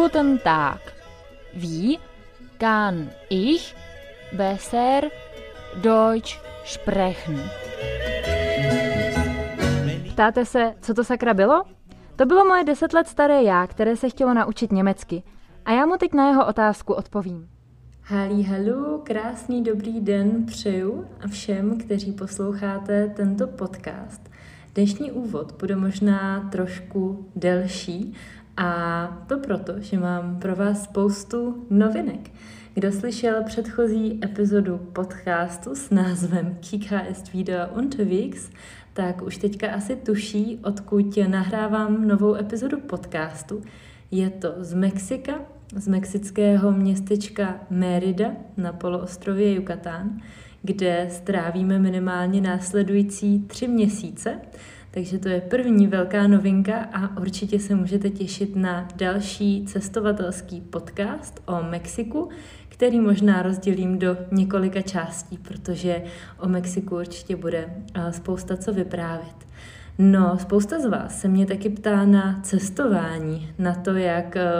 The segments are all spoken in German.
Guten Tag. Wie kann ich besser Deutsch sprechen? Ptáte se, co to sakra bylo? To bylo moje deset let staré já, které se chtělo naučit německy. A já mu teď na jeho otázku odpovím. Halí halu, krásný dobrý den přeju a všem, kteří posloucháte tento podcast. Dnešní úvod bude možná trošku delší a to proto, že mám pro vás spoustu novinek. Kdo slyšel předchozí epizodu podcastu s názvem Kika ist wieder unterwegs, tak už teďka asi tuší, odkud nahrávám novou epizodu podcastu. Je to z Mexika, z mexického městečka Mérida na poloostrově Yucatán, kde strávíme minimálně následující tři měsíce. Takže to je první velká novinka a určitě se můžete těšit na další cestovatelský podcast o Mexiku, který možná rozdělím do několika částí, protože o Mexiku určitě bude eh, spousta co vyprávět. No, spousta z vás se mě taky ptá na cestování, na to, jak eh,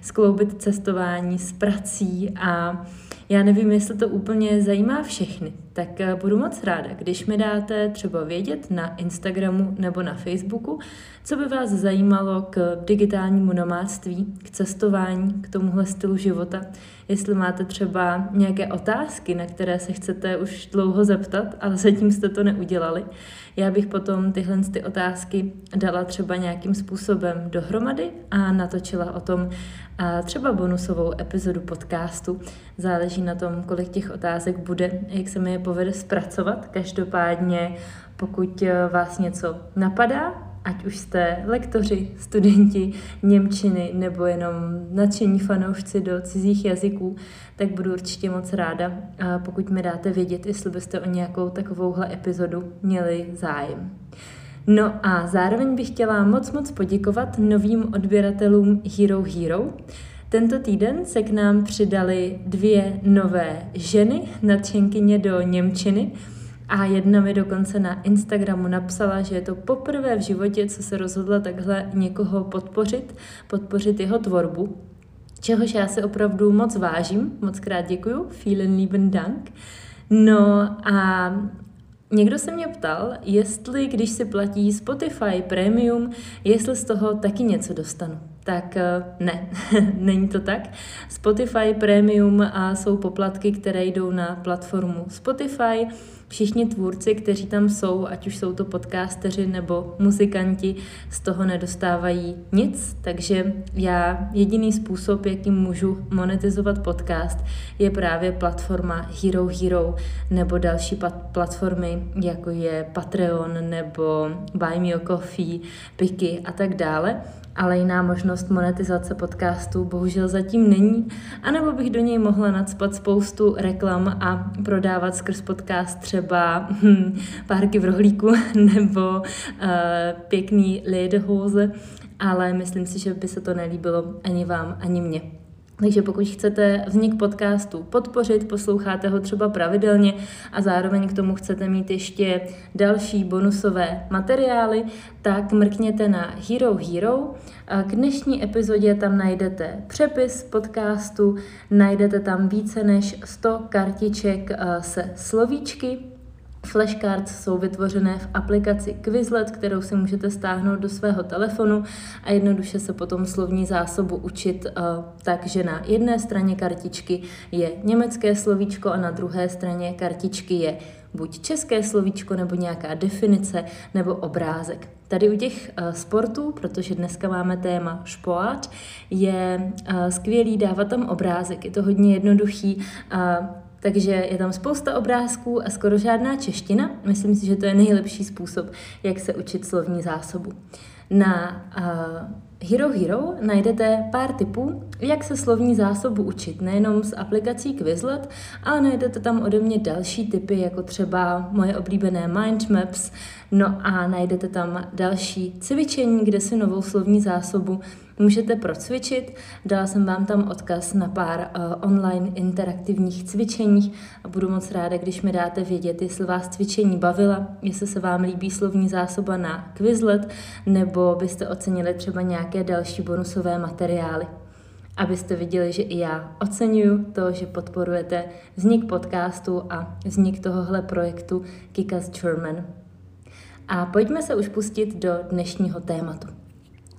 skloubit cestování s prací a já nevím, jestli to úplně zajímá všechny, tak eh, budu moc ráda, když mi dáte třeba vědět na Instagramu nebo na Facebooku, co by vás zajímalo k digitálnímu nomádství, k cestování, k tomuhle stylu života. Jestli máte třeba nějaké otázky, na které se chcete už dlouho zeptat, ale zatím jste to neudělali, já bych potom tyhle ty otázky dala třeba nějakým způsobem dohromady a natočila o tom třeba bonusovou epizodu podcastu. Záleží na tom, kolik těch otázek bude, jak se mi je povede zpracovat. Každopádně, pokud vás něco napadá, ať už jste lektoři, studenti Němčiny nebo jenom nadšení fanoušci do cizích jazyků, tak budu určitě moc ráda, pokud mi dáte vědět, jestli byste o nějakou takovouhle epizodu měli zájem. No a zároveň bych chtěla moc moc poděkovat novým odběratelům Hero Hero. Tento týden se k nám přidali dvě nové ženy, nadšenkyně do Němčiny, a jedna mi dokonce na Instagramu napsala, že je to poprvé v životě, co se rozhodla takhle někoho podpořit, podpořit jeho tvorbu, čehož já se opravdu moc vážím, moc krát děkuju, vielen lieben Dank. No a Někdo se mě ptal, jestli když si platí Spotify Premium, jestli z toho taky něco dostanu. Tak eh, ne, není to tak. Spotify Premium a jsou poplatky, které jdou na platformu Spotify všichni tvůrci, kteří tam jsou, ať už jsou to podcasteři nebo muzikanti, z toho nedostávají nic, takže já jediný způsob, jakým můžu monetizovat podcast, je právě platforma Hero Hero nebo další platformy, jako je Patreon nebo Buy Me a Coffee, Piky a tak dále ale jiná možnost monetizace podcastu bohužel zatím není, anebo bych do něj mohla nadspat spoustu reklam a prodávat skrz podcast třeba hm, párky v rohlíku nebo uh, pěkný lederhose, ale myslím si, že by se to nelíbilo ani vám, ani mně. Takže pokud chcete vznik podcastu podpořit, posloucháte ho třeba pravidelně a zároveň k tomu chcete mít ještě další bonusové materiály, tak mrkněte na Hero Hero. K dnešní epizodě tam najdete přepis podcastu, najdete tam více než 100 kartiček eh, se slovíčky, Flashcards jsou vytvořené v aplikaci Quizlet, kterou si můžete stáhnout do svého telefonu a jednoduše se potom slovní zásobu učit uh, tak, že na jedné straně kartičky je německé slovíčko a na druhé straně kartičky je buď české slovíčko nebo nějaká definice nebo obrázek. Tady u těch uh, sportů, protože dneska máme téma špoát, je uh, skvělý dávat tam obrázek. Je to hodně jednoduchý. Takže je tam spousta obrázků a skoro žádná čeština. Myslím si, že to je nejlepší způsob, jak se učit slovní zásobu. Na uh, Hero Hero najdete pár tipů, jak se slovní zásobu učit, nejenom z aplikací Quizlet, ale najdete tam ode mě další typy, jako třeba moje oblíbené mind maps, no a najdete tam další cvičení, kde si novou slovní zásobu můžete procvičit. Dala jsem vám tam odkaz na pár uh, online interaktivních cvičeních a budu moc ráda, když mi dáte vědět, jestli vás cvičení bavila, jestli se vám líbí slovní zásoba na Quizlet, nebo byste ocenili třeba nějaké další bonusové materiály. abyste viděli, že i já oceňuju to, že podporujete vznik podcastu a vznik tohohle projektu Kikas German. A pojďme se už pustit do dnešního tématu.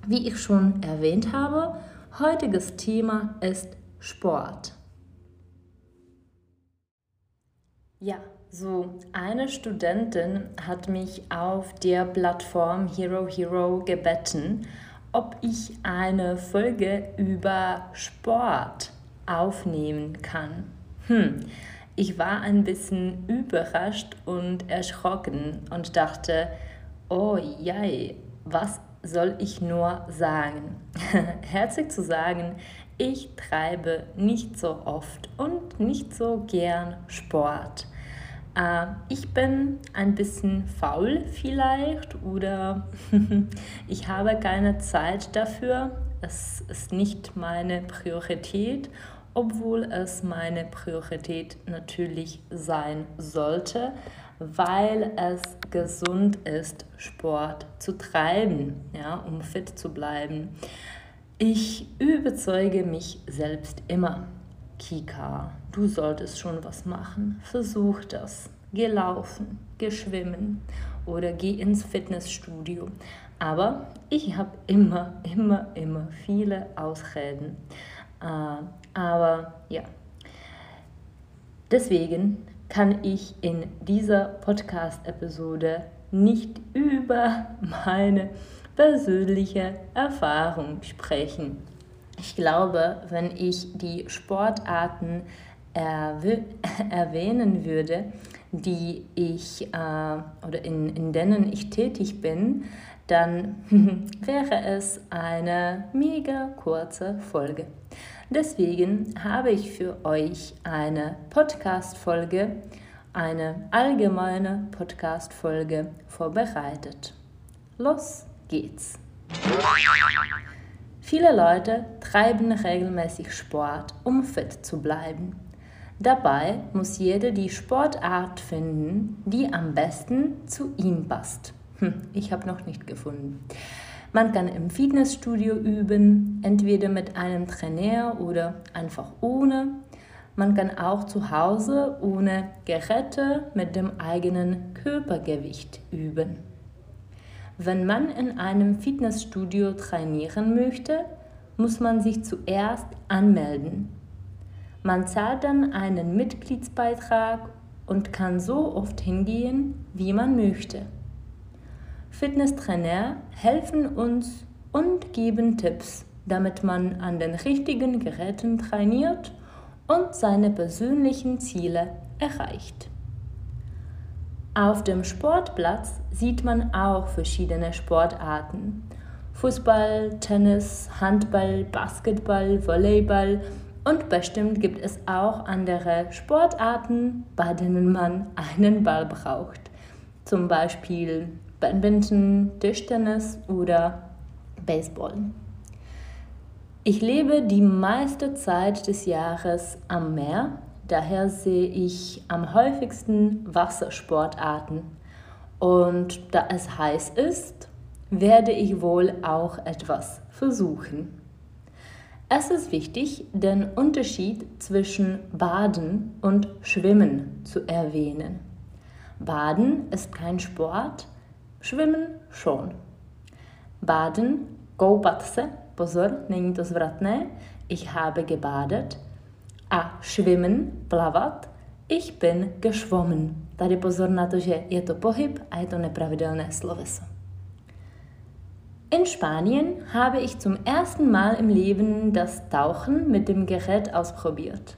Wie ich schon erwähnt habe, heutiges Thema ist Sport. Ja, so eine Studentin hat mich auf der Plattform Hero Hero gebeten, ob ich eine Folge über Sport aufnehmen kann. Hm, ich war ein bisschen überrascht und erschrocken und dachte, oh jei, was soll ich nur sagen? Herzlich zu sagen, ich treibe nicht so oft und nicht so gern Sport. Äh, ich bin ein bisschen faul vielleicht oder ich habe keine Zeit dafür. Es ist nicht meine Priorität, obwohl es meine Priorität natürlich sein sollte, weil es gesund ist, Sport zu treiben, ja, um fit zu bleiben. Ich überzeuge mich selbst immer. Kika, du solltest schon was machen. Versuch das. Geh laufen, geh schwimmen oder geh ins Fitnessstudio. Aber ich habe immer, immer, immer viele Ausreden. Äh, aber ja, deswegen kann ich in dieser Podcast-Episode nicht über meine persönliche Erfahrung sprechen. Ich glaube, wenn ich die Sportarten erwähnen würde, die ich äh, oder in, in denen ich tätig bin, dann wäre es eine mega kurze Folge. Deswegen habe ich für euch eine Podcast-Folge, eine allgemeine Podcast-Folge vorbereitet. Los geht's! Viele Leute treiben regelmäßig Sport, um fit zu bleiben. Dabei muss jeder die Sportart finden, die am besten zu ihm passt. Hm, ich habe noch nicht gefunden. Man kann im Fitnessstudio üben, entweder mit einem Trainer oder einfach ohne. Man kann auch zu Hause ohne Geräte mit dem eigenen Körpergewicht üben. Wenn man in einem Fitnessstudio trainieren möchte, muss man sich zuerst anmelden. Man zahlt dann einen Mitgliedsbeitrag und kann so oft hingehen, wie man möchte. Fitnesstrainer helfen uns und geben Tipps, damit man an den richtigen Geräten trainiert und seine persönlichen Ziele erreicht. Auf dem Sportplatz sieht man auch verschiedene Sportarten. Fußball, Tennis, Handball, Basketball, Volleyball und bestimmt gibt es auch andere Sportarten, bei denen man einen Ball braucht. Zum Beispiel Badminton, Tischtennis oder Baseball. Ich lebe die meiste Zeit des Jahres am Meer, daher sehe ich am häufigsten Wassersportarten. Und da es heiß ist, werde ich wohl auch etwas versuchen. Es ist wichtig, den Unterschied zwischen Baden und Schwimmen zu erwähnen. Baden ist kein Sport, Schwimmen schon. Baden, koupat se, pozor, není to zvratné, ich habe gebadet. A schwimmen, plavat, ich bin geschwommen. Tady pozor na to, že je to pohyb a je to nepravidelné sloveso. In Spanien habe ich zum ersten Mal im Leben das Tauchen mit dem Gerät ausprobiert.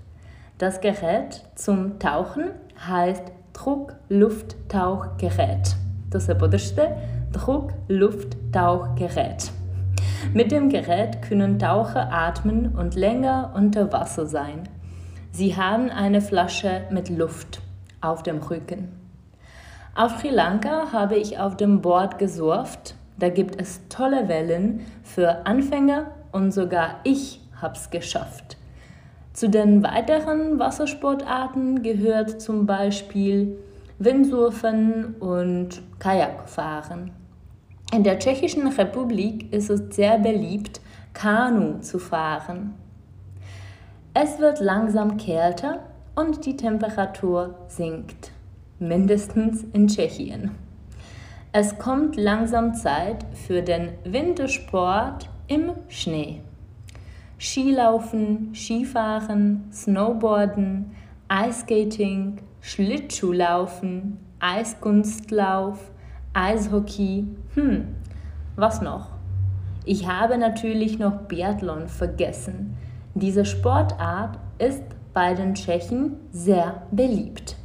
Das Gerät zum Tauchen heißt Druck-Lufttauchgerät. Se podržte. Druck-Lufttauchgerät. Mit dem Gerät können Taucher atmen und länger unter Wasser sein. Sie haben eine Flasche mit Luft auf dem Rücken. Auf Sri Lanka habe ich auf dem Board gesurft. Da gibt es tolle Wellen für Anfänger und sogar ich habe es geschafft. Zu den weiteren Wassersportarten gehört zum Beispiel Windsurfen und Kajakfahren. In der Tschechischen Republik ist es sehr beliebt, Kanu zu fahren. Es wird langsam kälter und die Temperatur sinkt, mindestens in Tschechien. Es kommt langsam Zeit für den Wintersport im Schnee. Skilaufen, Skifahren, Snowboarden, Eiskating, Schlittschuhlaufen, Eiskunstlauf, Eishockey, hm, was noch? Ich habe natürlich noch Biathlon vergessen. Diese Sportart ist bei den Tschechen sehr beliebt.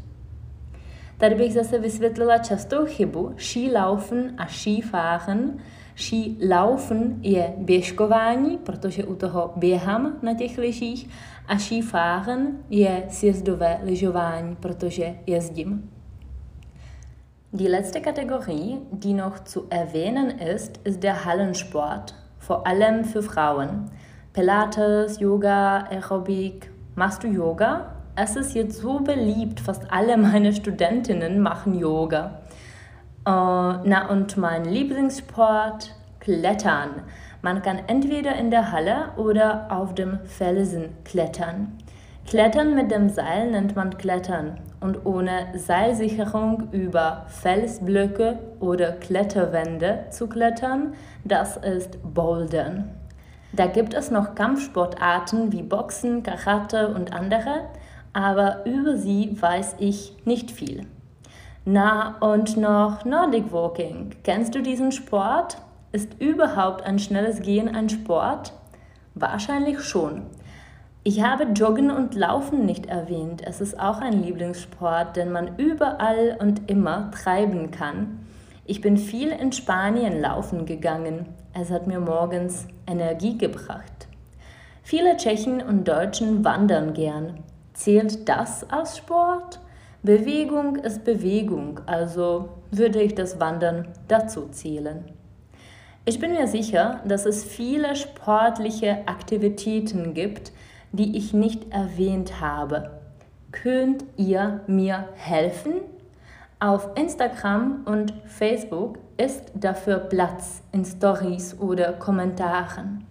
Tady bych zase vysvětlila častou chybu. Skilaufen a skifahren. Skilaufen je běžkování, protože u toho běhám na těch lyžích a Skifahren je sjezdové lyžování, protože jezdím. Die letzte Kategorie, die noch zu erwähnen ist, ist der Hallensport, vor allem für Frauen. Pilates, Yoga, Aerobic. Machst du Yoga? Es ist jetzt so beliebt, fast alle meine Studentinnen machen Yoga. Äh, na und mein Lieblingssport, Klettern. Man kann entweder in der Halle oder auf dem Felsen klettern. Klettern mit dem Seil nennt man Klettern und ohne Seilsicherung über Felsblöcke oder Kletterwände zu klettern, das ist Bouldern. Da gibt es noch Kampfsportarten wie Boxen, Karate und andere, aber über sie weiß ich nicht viel. Na und noch Nordic Walking. Kennst du diesen Sport? Ist überhaupt ein schnelles Gehen ein Sport? Wahrscheinlich schon. Ich habe Joggen und Laufen nicht erwähnt. Es ist auch ein Lieblingssport, den man überall und immer treiben kann. Ich bin viel in Spanien laufen gegangen. Es hat mir morgens Energie gebracht. Viele Tschechen und Deutschen wandern gern. Zählt das als Sport? Bewegung ist Bewegung, also würde ich das Wandern dazu zählen. Ich bin mir sicher, dass es viele sportliche Aktivitäten gibt, die ich nicht erwähnt habe. Könnt ihr mir helfen? Auf Instagram und Facebook ist dafür Platz in Stories oder Kommentaren.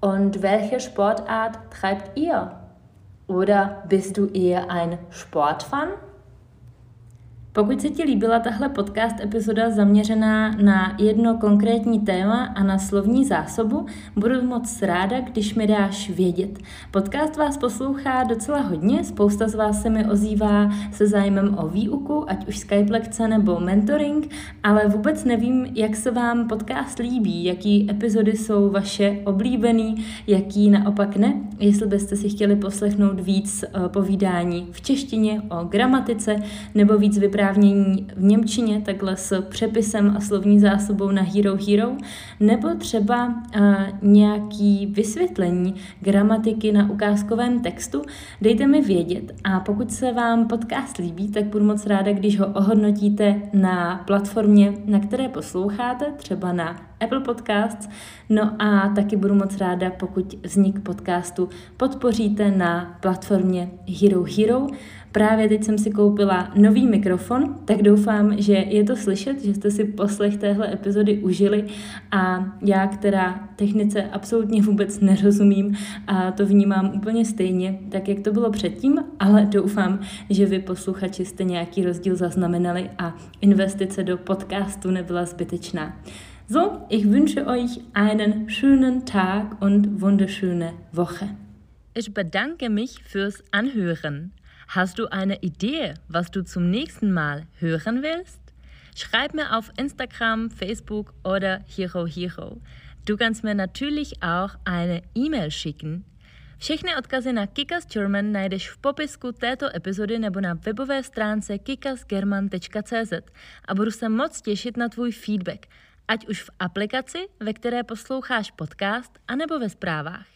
Und welche Sportart treibt ihr? Oder bist du eher ein Sportfan? Pokud se ti líbila tahle podcast epizoda zaměřená na jedno konkrétní téma a na slovní zásobu, budu moc ráda, když mi dáš vědět. Podcast vás poslouchá docela hodně, spousta z vás se mi ozývá se zájmem o výuku, ať už Skype lekce nebo mentoring, ale vůbec nevím, jak se vám podcast líbí, jaký epizody jsou vaše oblíbený, jaký naopak ne, jestli byste si chtěli poslechnout víc eh, povídání v češtině o gramatice nebo víc vyprávění vyprávění v Němčině, takhle s přepisem a slovní zásobou na Hero Hero, nebo třeba uh, nějaký vysvětlení gramatiky na ukázkovém textu, dejte mi vědět. A pokud se vám podcast líbí, tak budu moc ráda, když ho ohodnotíte na platformě, na které posloucháte, třeba na Apple Podcasts. No a taky budu moc ráda, pokud vznik podcastu podpoříte na platformě Hero Hero. Právě teď jsem si koupila nový mikrofon, tak doufám, že je to slyšet, že jste si poslech téhle epizody užili a já, která technice absolutně vůbec nerozumím a to vnímám úplně stejně, tak jak to bylo předtím, ale doufám, že vy posluchači jste nějaký rozdíl zaznamenali a investice do podcastu nebyla zbytečná. So, ich wünsche euch einen schönen Tag und wunderschöne Woche. Ich bedanke mich fürs Anhören. Hast du eine Idee, was du zum nächsten Mal hören willst? Schreib mir auf Instagram, Facebook oder Hero Hero. Du kannst mir natürlich auch eine E-Mail schicken. Všechny odkazy na Kikas German najdeš v popisku této epizody nebo na webové stránce kikasgerman.cz a budu se moc těšit na tvůj feedback, ať už v aplikaci, ve které posloucháš podcast, anebo ve zprávách.